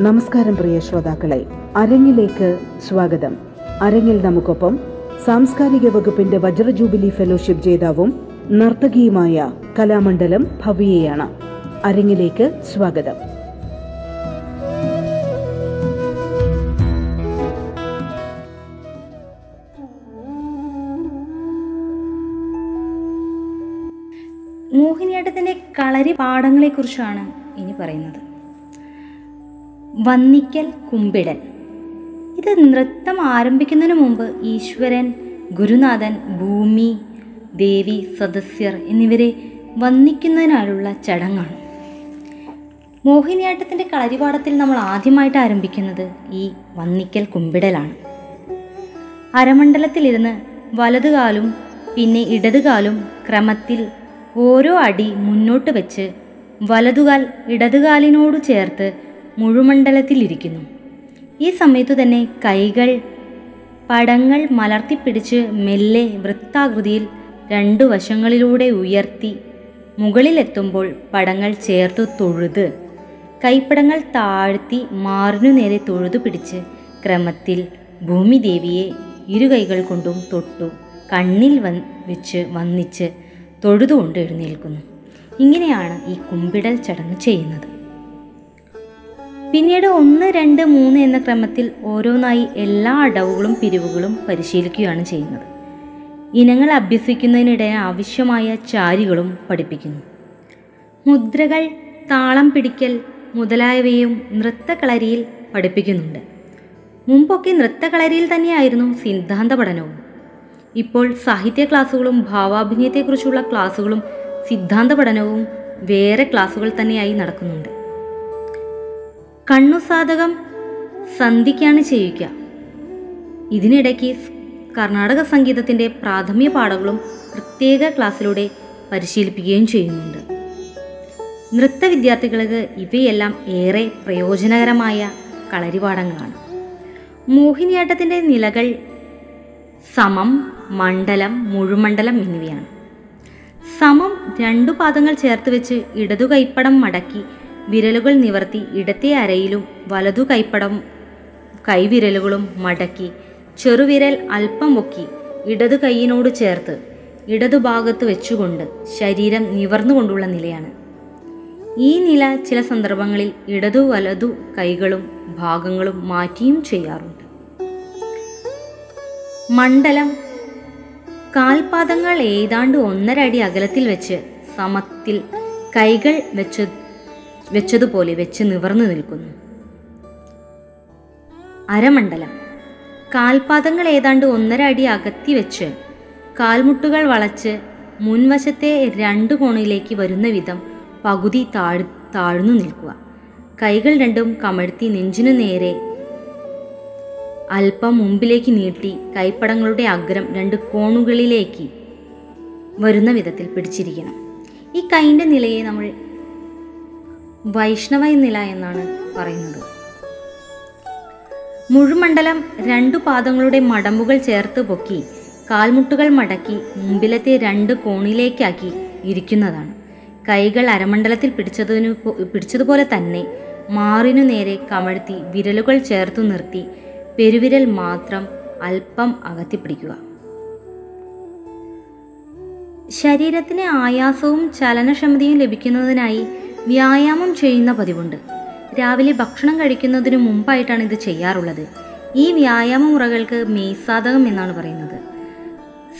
നമസ്കാരം പ്രിയ ശ്രോതാക്കളെ. അരങ്ങിലേക്ക് സ്വാഗതം. അരങ്ങിൽ നമുക്കൊപ്പം സാംസ്കാരിക വകുപ്പിന്റെ വജ്ര ജൂബിലി ഫെലോഷിപ്പ് ജേതാവും നർത്തകിയുമായ കലാമണ്ഡലം ഭവ്യയാണ്. അരങ്ങിലേക്ക് സ്വാഗതം. മോഹിനിയാട്ടത്തിന്റെ കളരി പാഠങ്ങളെക്കുറിച്ചാണ് ഇനി പറയുന്നത്. വന്നിക്കൽ കുമ്പിടൻ. ഇത് നൃത്തം ആരംഭിക്കുന്നതിന് മുമ്പ് ഈശ്വരൻ ഗുരുനാഥൻ ഭൂമി ദേവി സദസ്യർ എന്നിവരെ വന്ദിക്കുന്നതിനായുള്ള ചടങ്ങാണ്. മോഹിനിയാട്ടത്തിന്റെ കളരിപാടത്തിൽ നമ്മൾ ആദ്യമായിട്ട് ആരംഭിക്കുന്നത് ഈ വന്നിക്കൽ കുമ്പിടലാണ്. അരമണ്ഡലത്തിലിരുന്ന് വലതുകാലും പിന്നെ ഇടതുകാലും ക്രമത്തിൽ ഓരോ അടി മുന്നോട്ട് വെച്ച് വലതുകാൽ ഇടതുകാലിനോട് ചേർത്ത് മുഴുമണ്ഡലത്തിലിരിക്കുന്നു. ഈ സമയത്തു തന്നെ കൈകൾ പടങ്ങൾ മലർത്തിപ്പിടിച്ച് മെല്ലെ വൃത്താകൃതിയിൽ രണ്ടു വശങ്ങളിലൂടെ ഉയർത്തി മുകളിലെത്തുമ്പോൾ പടങ്ങൾ ചേർത്തു തൊഴുത് കൈപ്പടങ്ങൾ താഴ്ത്തി മാറിനു നേരെ തൊഴുതു പിടിച്ച് ക്രമത്തിൽ ഭൂമിദേവിയെ ഇരു കൈകൾ കൊണ്ടും തൊട്ടു കണ്ണിൽ വൻ വെച്ച് വന്നിച്ച് തൊഴുതുകൊണ്ട് എഴുന്നേൽക്കുന്നു. ഇങ്ങനെയാണ് ഈ കുമ്പിടൽ ചടങ്ങ് ചെയ്യുന്നത്. പിന്നീട് ഒന്ന് രണ്ട് മൂന്ന് എന്ന ക്രമത്തിൽ ഓരോന്നായി എല്ലാ അടവുകളും പിരിവുകളും പരിശീലിക്കുകയാണ് ചെയ്യുന്നത്. ഇനങ്ങൾ അഭ്യസിക്കുന്നതിനിടെ ആവശ്യമായ ചാരികളും പഠിപ്പിക്കുന്നു. മുദ്രകൾ താളം പിടിക്കൽ മുതലായവയും നൃത്തകളരിയിൽ പഠിപ്പിക്കുന്നുണ്ട്. മുമ്പൊക്കെ നൃത്തകളരിയിൽ തന്നെയായിരുന്നു സിദ്ധാന്ത പഠനവും. ഇപ്പോൾ സാഹിത്യ ക്ലാസ്സുകളും ഭാവാഭിനയത്തെക്കുറിച്ചുള്ള ക്ലാസ്സുകളും സിദ്ധാന്ത പഠനവും വേറെ ക്ലാസ്സുകൾ തന്നെയായി നടക്കുന്നുണ്ട്. കണ്ണുസാധകം സന്ധിക്കാണ് ചെയ്യുക. ഇതിനിടയ്ക്ക് കർണാടക സംഗീതത്തിന്റെ പ്രാഥമിക പാഠങ്ങളും പ്രത്യേക ക്ലാസ്സിലൂടെ പരിശീലിപ്പിക്കുകയും ചെയ്യുന്നുണ്ട്. നൃത്ത വിദ്യാർത്ഥികൾക്ക് ഇവയെല്ലാം ഏറെ പ്രയോജനകരമായ കളരിപാഠങ്ങളാണ്. മോഹിനിയാട്ടത്തിന്റെ നിലകൾ സമം മണ്ഡലം മുഴുമണ്ഡലം എന്നിവയാണ്. സമം രണ്ടു പാദങ്ങൾ ചേർത്ത് വെച്ച് ഇടതു കൈപ്പടം മടക്കി വിരലുകൾ നിവർത്തി ഇടത്തെ അരയിലും വലതു കൈപ്പടം കൈവിരലുകളും മടക്കി ചെറുവിരൽ അല്പം പൊക്കി ഇടതു കൈയിനോട് ചേർത്ത് ഇടതുഭാഗത്ത് വെച്ചുകൊണ്ട് ശരീരം നിവർന്നുകൊണ്ടുള്ള നിലയാണ്. ഈ നില ചില സന്ദർഭങ്ങളിൽ ഇടതു വലതു കൈകളും ഭാഗങ്ങളും മാറ്റിയും ചെയ്യാറുണ്ട്. മണ്ഡലം കാൽപാദങ്ങൾ ഏതാണ്ട് ഒന്നര അടി അകലത്തിൽ വെച്ച് സമത്തിൽ കൈകൾ വെച്ച് വെച്ചതുപോലെ വെച്ച് നിവർന്നു നിൽക്കുന്നു. അരമണ്ഡലം. കാൽപാദങ്ങൾ ഏതാണ്ട് ഒന്നര അടി അകത്തി വെച്ച് കാൽമുട്ടുകൾ വളച്ച് മുൻവശത്തെ രണ്ട് കോണിലേക്ക് വരുന്ന വിധം പകുതി താഴ് താഴ്ന്നു നിൽക്കുക. കൈകൾ രണ്ടും കമഴ്ത്തി നെഞ്ചിനു നേരെ അല്പം മുമ്പിലേക്ക് നീട്ടി കൈപ്പടങ്ങളുടെ അഗ്രം രണ്ട് കോണുകളിലേക്ക് വരുന്ന വിധത്തിൽ പിടിച്ചിരിക്കണം. ഈ കൈന്റെ നിലയെ നമ്മൾ വൈഷ്ണവ നില എന്നാണ് പറയുന്നത്. മുഴുമണ്ഡലം രണ്ടു പാദങ്ങളുടെ മടമ്പുകൾ ചേർത്ത് പൊക്കി കാൽമുട്ടുകൾ മടക്കി മുമ്പിലത്തെ രണ്ട് കോണിലേക്കാക്കി ഇരിക്കുന്നതാണ്. കൈകൾ അരമണ്ഡലത്തിൽ പിടിച്ചതിനു പിടിച്ചതുപോലെ തന്നെ മാറിനു നേരെ കമഴ്ത്തി വിരലുകൾ ചേർത്തു നിർത്തി പെരുവിരൽ മാത്രം അല്പം അകത്തിപ്പിടിക്കുക. ശരീരത്തിന് ആയാസവും ചലനക്ഷമതയും ലഭിക്കുന്നതിനായി വ്യായാമം ചെയ്യുന്ന പതിവുണ്ട്. രാവിലെ ഭക്ഷണം കഴിക്കുന്നതിന് മുമ്പായിട്ടാണ് ഇത് ചെയ്യാറുള്ളത്. ഈ വ്യായാമ മുറകൾക്ക് മെയ്സാധകം എന്നാണ് പറയുന്നത്.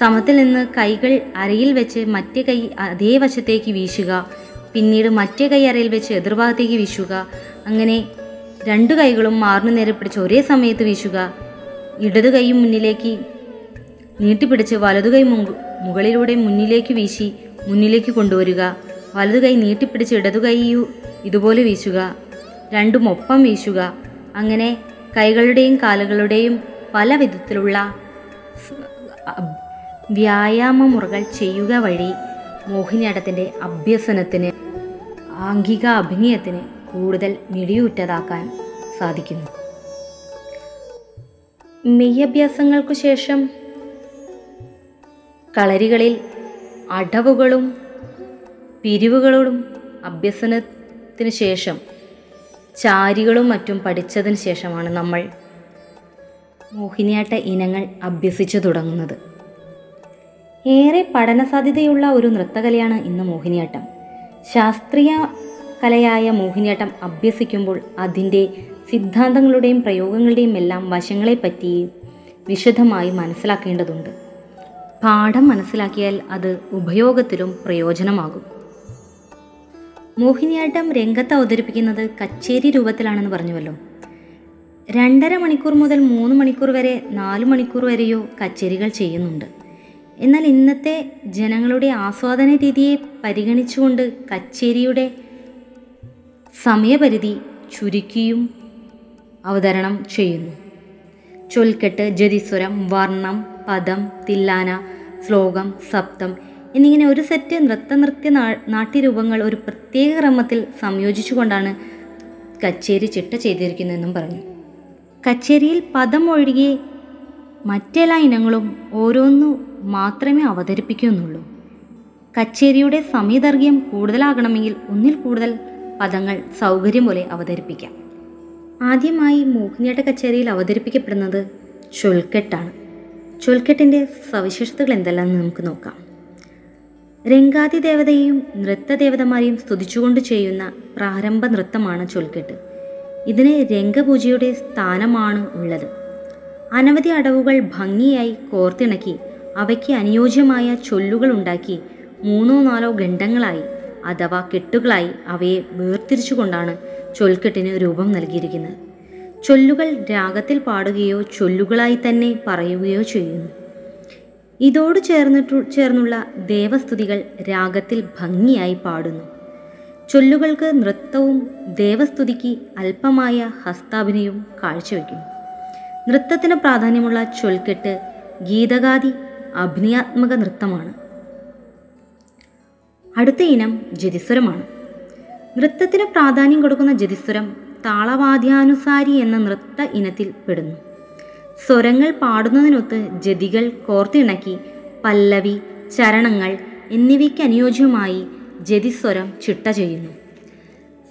സമത്തിൽ നിന്ന് കൈകൾ അരയിൽ വെച്ച് മറ്റേ കൈ അതേ വശത്തേക്ക് വീശുക പിന്നീട് മറ്റേ കൈ അരയിൽ വെച്ച് എതിർഭാഗത്തേക്ക് വീശുക അങ്ങനെ രണ്ട് കൈകളും മാറിനു നേരെ പിടിച്ച് ഒരേ സമയത്ത് വീശുക ഇടതു കൈ മുന്നിലേക്ക് നീട്ടിപ്പിടിച്ച് വലതു കൈ മുകളിലൂടെ മുന്നിലേക്ക് വീശി മുന്നിലേക്ക് കൊണ്ടുവരിക വലതു കൈ നീട്ടിപ്പിടിച്ച് ഇടതു കൈ ഇതുപോലെ വീശുക. രണ്ടും ഒപ്പം വീശുക. അങ്ങനെ കൈകളുടെയും കാലുകളുടെയും പല വിധത്തിലുള്ള വ്യായാമ മുറകൾ ചെയ്യുക വഴി മോഹിനിയാട്ടത്തിന്റെ അഭ്യസനത്തിന് ആംഗിക അഭിനയത്തിന് കൂടുതൽ മിടിയൂറ്റതാക്കാൻ സാധിക്കുന്നു. മെയ്യഭ്യാസങ്ങൾക്കു ശേഷം കളരികളിൽ അടവുകളും പിരിവുകളും അഭ്യസനത്തിന് ശേഷം ചാരികളും മറ്റും പഠിച്ചതിന് ശേഷമാണ് നമ്മൾ മോഹിനിയാട്ട ഇനങ്ങൾ അഭ്യസിച്ചു തുടങ്ങുന്നത്. ഏറെ പഠന സാധ്യതയുള്ള ഒരു നൃത്തകലയാണ് ഇന്ന് മോഹിനിയാട്ടം. ശാസ്ത്രീയ കലയായ മോഹിനിയാട്ടം അഭ്യസിക്കുമ്പോൾ അതിന്റെ സിദ്ധാന്തങ്ങളുടെയും പ്രയോഗങ്ങളുടെയും എല്ലാം വശങ്ങളെപ്പറ്റി വിശദമായി മനസ്സിലാക്കേണ്ടതുണ്ട്. പാഠം മനസ്സിലാക്കിയാൽ അത് ഉപയോഗത്തിലും പ്രയോജനമാകും. മോഹിനിയാട്ടം രംഗത്ത് അവതരിപ്പിക്കുന്നത് കച്ചേരി രൂപത്തിലാണെന്ന് പറഞ്ഞുവല്ലോ. രണ്ടര മണിക്കൂർ മുതൽ മൂന്ന് മണിക്കൂർ വരെ നാല് മണിക്കൂർ വരെയോ കച്ചേരികൾ ചെയ്യുന്നുണ്ട്. എന്നാൽ ഇന്നത്തെ ജനങ്ങളുടെ ആസ്വാദന രീതിയെ പരിഗണിച്ചുകൊണ്ട് കച്ചേരിയുടെ സമയപരിധി ചുരുക്കിയും അവതരണം ചെയ്യുന്നു. ചൊൽക്കെട്ട് ജതിസ്വരം വർണം പദം തില്ലാന ശ്ലോകം സപ്തം എന്നിങ്ങനെ ഒരു സെറ്റ് നൃത്ത നൃത്യ നാട്യരൂപങ്ങൾ ഒരു പ്രത്യേക ക്രമത്തിൽ സംയോജിച്ചുകൊണ്ടാണ് കച്ചേരി ചിട്ട ചെയ്തിരിക്കുന്നതെന്നും പറഞ്ഞു. കച്ചേരിയിൽ പദം ഒഴികെ മറ്റെല്ലാ ഇനങ്ങളും ഓരോന്നു മാത്രമേ അവതരിപ്പിക്കുന്നുള്ളൂ. കച്ചേരിയുടെ സമയദൈർഘ്യം കൂടുതലാകണമെങ്കിൽ ഒന്നിൽ കൂടുതൽ പദങ്ങൾ സൗകര്യം പോലെ അവതരിപ്പിക്കാം. ആദ്യമായി മോഹിനിയാട്ട കച്ചേരിയിൽ അവതരിപ്പിക്കപ്പെടുന്നത് ചൊൽക്കെട്ടാണ്. ചൊൽക്കെട്ടിന്റെ സവിശേഷതകൾ എന്തെല്ലാം നമുക്ക് നോക്കാം. രംഗാതി ദേവതയെയും നൃത്തദേവതമാരെയും സ്തുതിച്ചുകൊണ്ട് ചെയ്യുന്ന പ്രാരംഭ നൃത്തമാണ് ചൊൽക്കെട്ട്. ഇതിന് രംഗപൂജയുടെ സ്ഥാനമാണ് ഉള്ളത്. അനവധി അടവുകൾ ഭംഗിയായി കോർത്തിണക്കി അവയ്ക്ക് അനുയോജ്യമായ ചൊല്ലുകൾ ഉണ്ടാക്കി മൂന്നോ നാലോ ഖണ്ഡങ്ങളായി അഥവാ കെട്ടുകളായി അവയെ വേർതിരിച്ചുകൊണ്ടാണ് ചൊൽക്കെട്ടിന് രൂപം നൽകിയിരിക്കുന്നത്. ചൊല്ലുകൾ രാഗത്തിൽ പാടുകയോ ചൊല്ലുകളായി തന്നെ പറയുകയോ ചെയ്യുന്നു. ഇതോട് ചേർന്നിട്ടു ചേർന്നുള്ള ദേവസ്തുതികൾ രാഗത്തിൽ ഭംഗിയായി പാടുന്നു. ചൊല്ലുകൾക്ക് നൃത്തവും ദേവസ്തുതിക്ക് അല്പമായ ഹസ്താഭിനയവും കാഴ്ചവെക്കുന്നു. നൃത്തത്തിന് പ്രാധാന്യമുള്ള ചൊൽക്കെട്ട് ഗീതഗാതി അഭിനയാത്മക നൃത്തമാണ്. അടുത്ത ഇനം ജതിസ്വരമാണ്. നൃത്തത്തിന് പ്രാധാന്യം കൊടുക്കുന്ന ജതിസ്വരം താളവാദ്യാനുസാരി എന്ന നൃത്ത ഇനത്തിൽ പെടുന്നു. സ്വരങ്ങൾ പാടുന്നതിനൊത്ത് ജതികൾ കോർത്തിണക്കി പല്ലവി ചരണങ്ങൾ എന്നിവയ്ക്ക് അനുയോജ്യമായി ജതിസ്വരം ചിട്ട ചെയ്യുന്നു.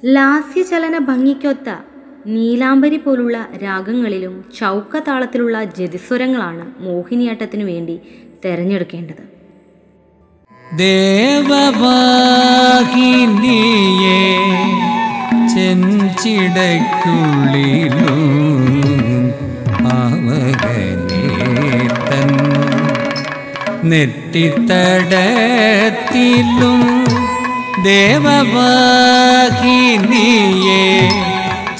ലാസ്യചലന ഭംഗിക്കൊത്ത നീലാംബരി പോലുള്ള രാഗങ്ങളിലും ചൗക്ക താളത്തിലുള്ള ജതിസ്വരങ്ങളാണ് മോഹിനിയാട്ടത്തിനു വേണ്ടി തിരഞ്ഞെടുക്കേണ്ടത്. ദേവവാഹിനിയെ ചെഞ്ചിടയ്ക്കുള്ളിലും ആവകനേത്തൻ നെറ്റിത്തടത്തിലും ദേവവാഹിനിയെ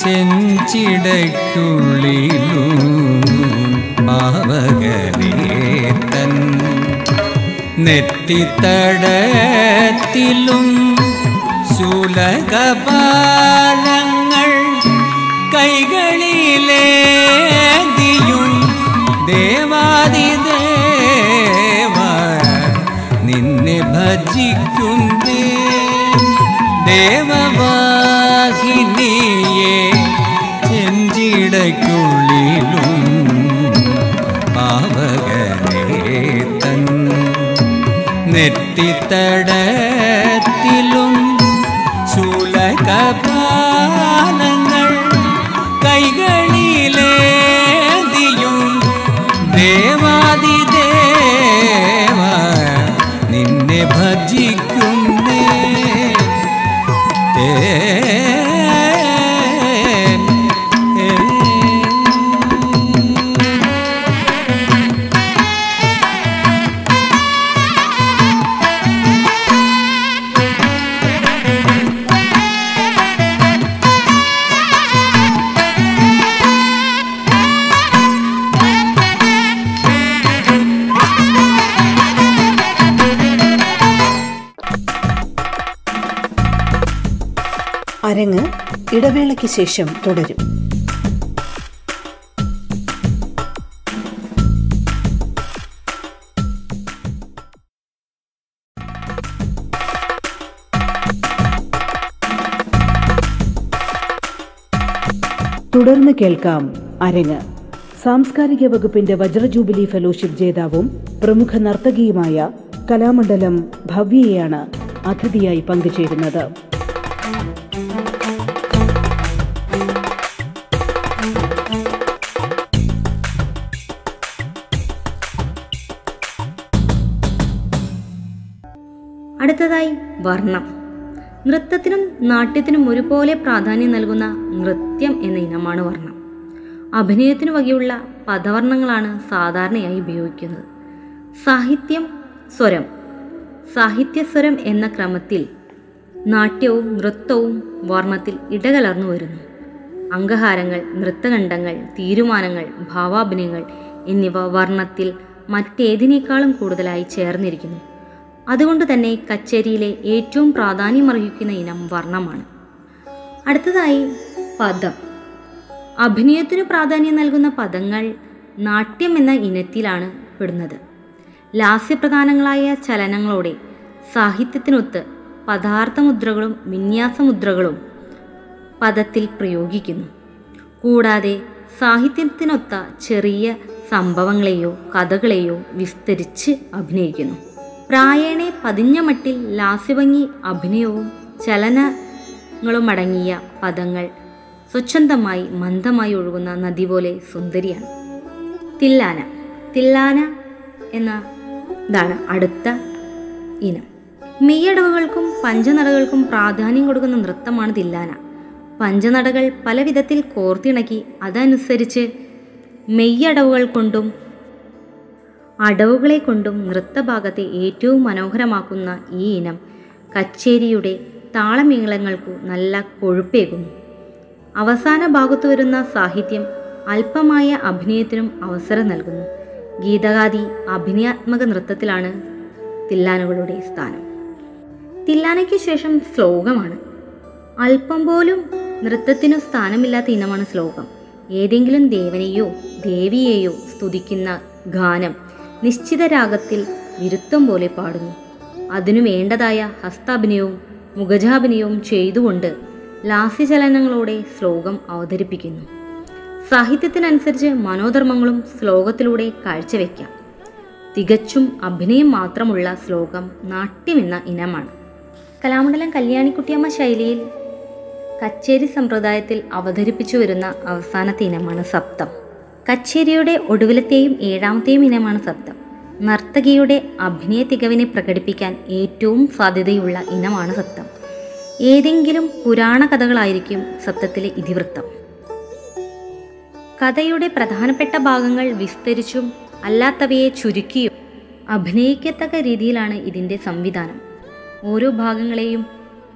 ചെഞ്ചിടയ്ക്കുള്ളിലും ആവകനേത്തൻ നെറ്റിത്തടത്തിലും ശൂലകപാലങ്ങൾ കൈകളിലേന്തിയും ദേവാദിദേവ നിന്നെ ഭജിക്കുന്നേ ദേവവാഹിനിയെ ചെഞ്ചിടയ്ക്കുള്ളിലും പാവകനേത്തൻ നെറ്റിത്തടത്തിലും ശൂലകപാലങ്ങൾ ഇടവേളയ്ക്ക് ശേഷം തുടരും. തുടർന്ന് കേൾക്കാം അരങ്ങ്. സാംസ്കാരിക വകുപ്പിന്റെ വജ്രജൂബിലി ഫെലോഷിപ്പ് ജേതാവും പ്രമുഖ നർത്തകിയുമായ കലാമണ്ഡലം ഭവ്യയാണ് അതിഥിയായി പങ്കുചേരുന്നത്. വർണം. നൃത്തത്തിനും നാട്യത്തിനും ഒരുപോലെ പ്രാധാന്യം നൽകുന്ന നൃത്യം എന്ന ഇനമാണ് വർണം. അഭിനയത്തിനു വകയുള്ള പദവർണങ്ങളാണ് സാധാരണയായി ഉപയോഗിക്കുന്നത്. സാഹിത്യം സ്വരം. സാഹിത്യസ്വരം എന്ന ക്രമത്തിൽ നാട്യവും നൃത്തവും വർണത്തിൽ ഇടകലർന്നു വരുന്നു. അംഗഹാരങ്ങൾ നൃത്തഖണ്ഡങ്ങൾ തീരുമാനങ്ങൾ ഭാവാഭിനയങ്ങൾ എന്നിവ വർണത്തിൽ മറ്റേതിനേക്കാളും കൂടുതലായി ചേർന്നിരിക്കുന്നു. അതുകൊണ്ട് തന്നെ കച്ചേരിയിലെ ഏറ്റവും പ്രാധാന്യമർഹിക്കുന്ന ഇനം വർണമാണ്. അടുത്തതായി പദം. അഭിനയത്തിന് പ്രാധാന്യം നൽകുന്ന പദങ്ങൾ നാട്യം എന്ന ഇനത്തിലാണ് പെടുന്നത്. ലാസ്യപ്രധാനങ്ങളായ ചലനങ്ങളോടെ സാഹിത്യത്തിനൊത്ത് പദാർത്ഥമുദ്രകളും വിന്യാസമുദ്രകളും പദത്തിൽ പ്രയോഗിക്കുന്നു. കൂടാതെ സാഹിത്യത്തിനൊത്ത ചെറിയ സംഭവങ്ങളെയോ കഥകളെയോ വിസ്തരിച്ച് അഭിനയിക്കുന്നു. പ്രായേണെ പതിഞ്ഞ മട്ടിൽ ലാസ്യഭംഗി അഭിനയവും ചലനങ്ങളും അടങ്ങിയ പദങ്ങൾ സ്വച്ഛന്തമായി മന്ദമായി ഒഴുകുന്ന നദി പോലെ സുന്ദരിയാണ്. തില്ലാന തില്ലാന എന്ന ഇതാണ് അടുത്ത ഇനം. മെയ്യടവുകൾക്കും പഞ്ചനടകൾക്കും പ്രാധാന്യം കൊടുക്കുന്ന നൃത്തമാണ് തില്ലാന. പഞ്ചനടകൾ പല വിധത്തിൽ കോർത്തിണക്കി അതനുസരിച്ച് മെയ്യടവുകൾ കൊണ്ടും അടവുകളെ കൊണ്ടും നൃത്തഭാഗത്തെ ഏറ്റവും മനോഹരമാക്കുന്ന ഈ ഇനം കച്ചേരിയുടെ താളമേളങ്ങൾക്കു നല്ല കൊഴുപ്പേകുന്നു. അവസാന ഭാഗത്തു വരുന്ന സാഹിത്യം അല്പമായ അഭിനയത്തിനും അവസരം നൽകുന്നു. ഗീതഗാദി അഭിനയാത്മക നൃത്തത്തിലാണ് തില്ലാനകളുടെ സ്ഥാനം. തില്ലാനയ്ക്ക് ശേഷം ശ്ലോകമാണ്. അല്പം പോലും നൃത്തത്തിനു സ്ഥാനമില്ലാത്ത ഇനമാണ് ശ്ലോകം. ഏതെങ്കിലും ദേവനെയോ ദേവിയെയോ സ്തുതിക്കുന്ന ഗാനം നിശ്ചിത രാഗത്തിൽ വിരുത്തം പോലെ പാടുന്നു. അതിനു വേണ്ടതായ ഹസ്താഭിനയവും മുഖജാഭിനയവും ചെയ്തുകൊണ്ട് ലാസ്യചലനങ്ങളോടെ ശ്ലോകം അവതരിപ്പിക്കുന്നു. സാഹിത്യത്തിനനുസരിച്ച് മനോധർമ്മങ്ങളും ശ്ലോകത്തിലൂടെ കാഴ്ചവെക്കാം. തികച്ചും അഭിനയം മാത്രമുള്ള ശ്ലോകം നാട്യമെന്ന ഇനമാണ്. കലാമണ്ഡലം കല്യാണിക്കുട്ടിയമ്മ ശൈലിയിൽ കച്ചേരി സമ്പ്രദായത്തിൽ അവതരിപ്പിച്ചു വരുന്ന അവസാനത്തെ ഇനമാണ് സപ്തം. കച്ചേരിയുടെ ഒടുവിലത്തെയും ഏഴാമത്തെയും ഇനമാണ് സപ്തം. നർത്തകിയുടെ അഭിനയ തികവിനെ പ്രകടിപ്പിക്കാൻ ഏറ്റവും സാധ്യതയുള്ള ഇനമാണ് സപ്തം. ഏതെങ്കിലും പുരാണ കഥകളായിരിക്കും സപ്തത്തിലെ ഇതിവൃത്തം. കഥയുടെ പ്രധാനപ്പെട്ട ഭാഗങ്ങൾ വിസ്തരിച്ചും അല്ലാത്തവയെ ചുരുക്കിയും അഭിനയിക്കത്തക്ക രീതിയിലാണ് ഇതിന്റെ സംവിധാനം. ഓരോ ഭാഗങ്ങളെയും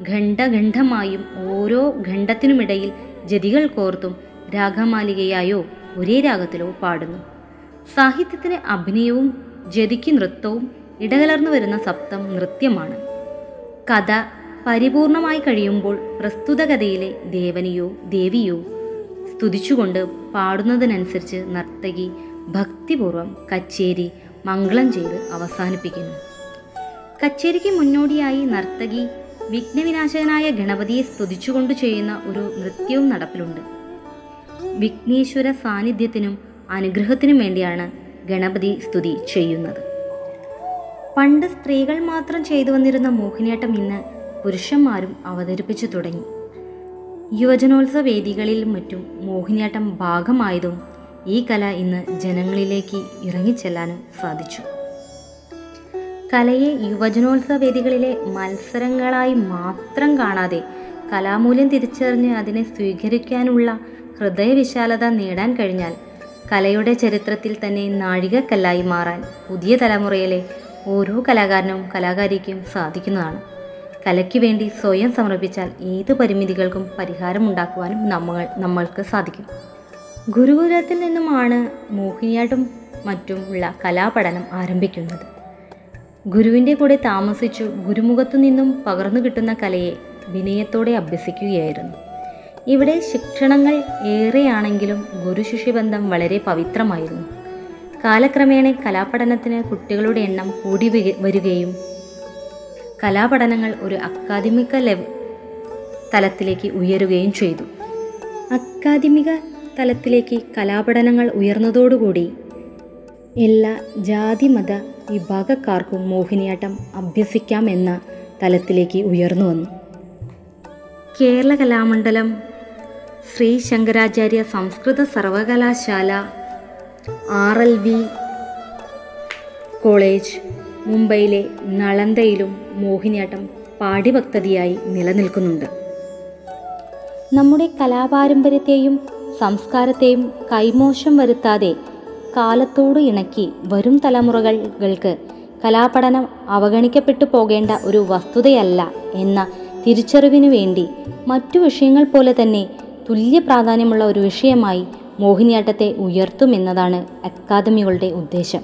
ഖണ്ഡഖണ്ഡമായും ഓരോ ഖണ്ഡത്തിനുമിടയിൽ ജതികൾ കോർത്തും രാഗമാലികയായോ ഒരേ രാഗത്തിലോ പാടുന്നു. സാഹിത്യത്തിന് അഭിനയവും ജതിക്ക് നൃത്തവും ഇടകലർന്നു വരുന്ന സപ്തം നൃത്യമാണ്. കഥ പരിപൂർണമായി കഴിയുമ്പോൾ പ്രസ്തുത കഥയിലെ ദേവനെയോ ദേവിയോ സ്തുതിച്ചുകൊണ്ട് പാടുന്നതിനനുസരിച്ച് നർത്തകി ഭക്തിപൂർവം കച്ചേരി മംഗളം ചെയ്ത് അവസാനിപ്പിക്കുന്നു. കച്ചേരിക്ക് മുന്നോടിയായി നർത്തകി വിഘ്നവിനാശകനായ ഗണപതിയെ സ്തുതിച്ചുകൊണ്ട് ചെയ്യുന്ന ഒരു നൃത്യവും നടപ്പിലുണ്ട്. വിഘ്നേശ്വര സാന്നിധ്യത്തിനും അനുഗ്രഹത്തിനും വേണ്ടിയാണ് ഗണപതി സ്തുതി ചെയ്യുന്നത്. പണ്ട് സ്ത്രീകൾ മാത്രം ചെയ്തു വന്നിരുന്ന മോഹിനിയാട്ടം ഇന്ന് പുരുഷന്മാരും അവതരിപ്പിച്ചു തുടങ്ങി. യുവജനോത്സവ വേദികളിൽ മറ്റും മോഹിനിയാട്ടം ഭാഗമായതും ഈ കല ഇന്ന് ജനങ്ങളിലേക്ക് ഇറങ്ങിച്ചെല്ലാനും സാധിച്ചു. കലയെ യുവജനോത്സവ വേദികളിലെ മത്സരങ്ങളായി മാത്രം കാണാതെ കലാമൂല്യം തിരിച്ചറിഞ്ഞ് അതിനെ സ്വീകരിക്കാനുള്ള ഹൃദയവിശാലത നേടാൻ കഴിഞ്ഞാൽ കലയുടെ ചരിത്രത്തിൽ തന്നെ നാഴികക്കല്ലായി മാറാൻ പുതിയ തലമുറയിലെ ഓരോ കലാകാരനും കലാകാരിക്കും സാധിക്കുന്നതാണ്. കലയ്ക്ക് വേണ്ടി സ്വയം സമർപ്പിച്ചാൽ ഏത് പരിമിതികൾക്കും പരിഹാരമുണ്ടാക്കുവാനും നമ്മൾ നമ്മൾക്ക് സാധിക്കും. ഗുരുകുലത്തിൽ നിന്നുമാണ് മോഹിനിയാട്ടും മറ്റും ഉള്ള കലാപഠനം ആരംഭിക്കുന്നത്. ഗുരുവിന്റെ കൂടെ താമസിച്ചു ഗുരുമുഖത്തു നിന്നും പകർന്നു കിട്ടുന്ന കലയെ വിനയത്തോടെ അഭ്യസിക്കുകയായിരുന്നു. ഇവിടെ ശിക്ഷണങ്ങൾ ഏറെയാണെങ്കിലും ഗുരു ശിഷ്യബന്ധം വളരെ പവിത്രമായിരുന്നു. കാലക്രമേണ കലാപഠനത്തിന് കുട്ടികളുടെ എണ്ണം കൂടി വരികയും കലാപഠനങ്ങൾ ഒരു അക്കാദമിക ലെവ തലത്തിലേക്ക് ഉയരുകയും ചെയ്തു. അക്കാദമിക തലത്തിലേക്ക് കലാപഠനങ്ങൾ ഉയർന്നതോടുകൂടി എല്ലാ ജാതിമത വിഭാഗക്കാർക്കും മോഹിനിയാട്ടം അഭ്യസിക്കാം എന്ന തലത്തിലേക്ക് ഉയർന്നു വന്നു. കേരള കലാമണ്ഡലം ശ്രീ ശങ്കരാചാര്യ സംസ്കൃത സർവകലാശാല ആർ എൽ വി കോളേജ് മുംബൈയിലെ നളന്തയിലും മോഹിനിയാട്ടം പാഠ്യപദ്ധതിയായി നിലനിൽക്കുന്നുണ്ട്. നമ്മുടെ കലാപാരമ്പര്യത്തെയും സംസ്കാരത്തെയും കൈമോശം വരുത്താതെ കാലത്തോട് ഇണക്കി വരും തലമുറകൾക്ക് കലാപഠനം അവഗണിക്കപ്പെട്ടു പോകേണ്ട ഒരു വസ്തുതയല്ല എന്ന തിരിച്ചറിവിനു വേണ്ടി മറ്റു വിഷയങ്ങൾ പോലെ തന്നെ തുല്യ പ്രാധാന്യമുള്ള ഒരു വിഷയമായി മോഹിനിയാട്ടത്തെ ഉയർത്തുമെന്നതാണ് അക്കാദമികളുടെ ഉദ്ദേശം.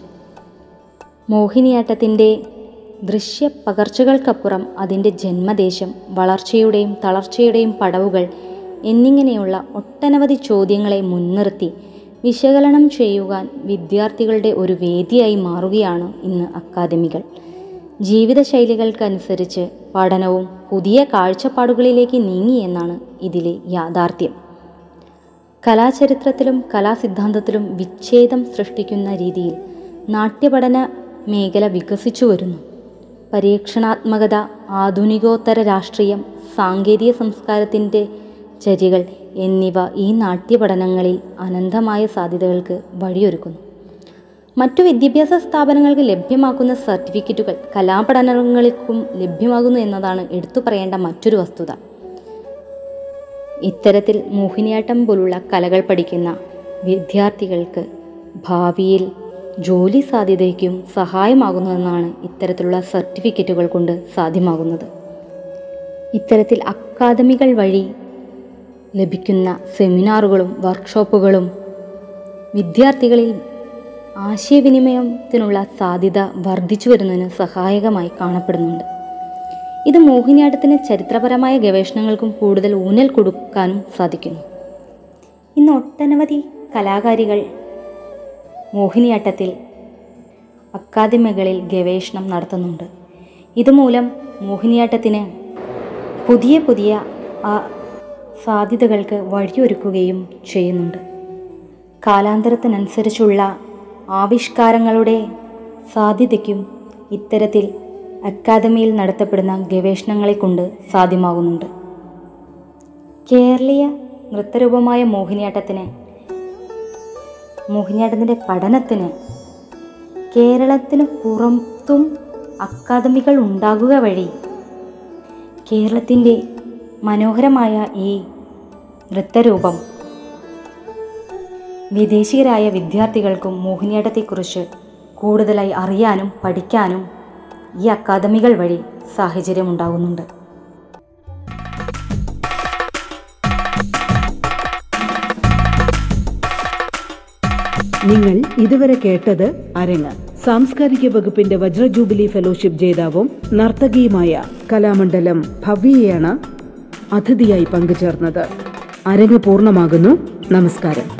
മോഹിനിയാട്ടത്തിന്റെ ദൃശ്യ പകർച്ചകൾക്കപ്പുറം അതിന്റെ ജന്മദേശം വളർച്ചയുടെയും തളർച്ചയുടെയും പടവുകൾ എന്നിങ്ങനെയുള്ള ഒട്ടനവധി ചോദ്യങ്ങളെ മുൻനിർത്തി വിശകലനം ചെയ്യുവാൻ വിദ്യാർത്ഥികളുടെ ഒരു വേദിയായി മാറുകയാണ് ഇന്ന് അക്കാദമികൾ. ജീവിതശൈലികൾക്കനുസരിച്ച് പഠനവും പുതിയ കാഴ്ചപ്പാടുകളിലേക്ക് നീങ്ങി എന്നാണ് ഇതിലെ യാഥാർത്ഥ്യം. കലാചരിത്രത്തിലും കലാസിദ്ധാന്തത്തിലും വിച്ഛേദം സൃഷ്ടിക്കുന്ന രീതിയിൽ നാട്യപഠന മേഖല വികസിച്ചു വരുന്നു. പരീക്ഷണാത്മകത ആധുനികോത്തര രാഷ്ട്രീയം സാങ്കേതിക സംസ്കാരത്തിന്റെ ചര്യകൾ എന്നിവ ഈ നാട്യപഠനങ്ങളിൽ അനന്തമായ സാധ്യതകൾക്ക് വഴിയൊരുക്കുന്നു. മറ്റു വിദ്യാഭ്യാസ സ്ഥാപനങ്ങൾക്ക് ലഭ്യമാക്കുന്ന സർട്ടിഫിക്കറ്റുകൾ കലാപഠനങ്ങൾക്കും ലഭ്യമാകുന്നു എന്നതാണ് എടുത്തു പറയേണ്ട മറ്റൊരു വസ്തുത. ഇത്തരത്തിൽ മോഹിനിയാട്ടം പോലുള്ള കലകൾ പഠിക്കുന്ന വിദ്യാർത്ഥികൾക്ക് ഭാവിയിൽ ജോലി സാധ്യതയ്ക്കും സഹായമാകുന്നതെന്നാണ് ഇത്തരത്തിലുള്ള സർട്ടിഫിക്കറ്റുകൾ കൊണ്ട് സാധ്യമാകുന്നത്. ഇത്തരത്തിൽ അക്കാദമികൾ വഴി ലഭിക്കുന്ന സെമിനാറുകളും വർക്ക്ഷോപ്പുകളും വിദ്യാർത്ഥികളിൽ ആശയവിനിമയത്തിനുള്ള സാധ്യത വർദ്ധിച്ചു വരുന്നതിന് സഹായകമായി കാണപ്പെടുന്നുണ്ട്. ഇത് മോഹിനിയാട്ടത്തിന് ചരിത്രപരമായ ഗവേഷണങ്ങൾക്കും കൂടുതൽ ഊന്നൽ കൊടുക്കാനും സാധിക്കുന്നു. ഇന്ന് ഒട്ടനവധി കലാകാരികൾ മോഹിനിയാട്ടത്തിൽ അക്കാദമികളിൽ ഗവേഷണം നടത്തുന്നുണ്ട്. ഇതുമൂലം മോഹിനിയാട്ടത്തിന് പുതിയ പുതിയ സാധ്യതകൾക്ക് വഴിയൊരുക്കുകയും ചെയ്യുന്നുണ്ട്. കാലാന്തരത്തിനനുസരിച്ചുള്ള ആവിഷ്കാരങ്ങളുടെ സാധ്യതയ്ക്കും ഇത്തരത്തിൽ അക്കാദമിയിൽ നടത്തപ്പെടുന്ന ഗവേഷണങ്ങളെ കൊണ്ട് സാധ്യമാകുന്നുണ്ട്. കേരളീയ നൃത്തരൂപമായ മോഹിനിയാട്ടത്തിന് മോഹിനിയാട്ടത്തിന്റെ പഠനത്തിന് കേരളത്തിന് പുറത്തും അക്കാദമികൾ ഉണ്ടാകുക വഴി കേരളത്തിന്റെ മനോഹരമായ ഈ നൃത്തരൂപം വിദേശീയരായ വിദ്യാർത്ഥികൾക്കും മോഹിനിയാട്ടത്തെക്കുറിച്ച് കൂടുതലായി അറിയാനും പഠിക്കാനും ഈ അക്കാദമികൾ വഴി സാഹചര്യം ഉണ്ടാകുന്നുണ്ട് നിങ്ങൾ ഇതുവരെ കേട്ടത് അരങ്ങ്. സാംസ്കാരിക വകുപ്പിന്റെ വജ്ര ജൂബിലി ഫെലോഷിപ്പ് ജേതാവും നർത്തകിയുമായ കലാമണ്ഡലം ഭവ്യയാണ് അതിഥിയായി പങ്കുചേർന്നത്. അരങ്ങ് പൂർണമാകുന്നു. നമസ്കാരം.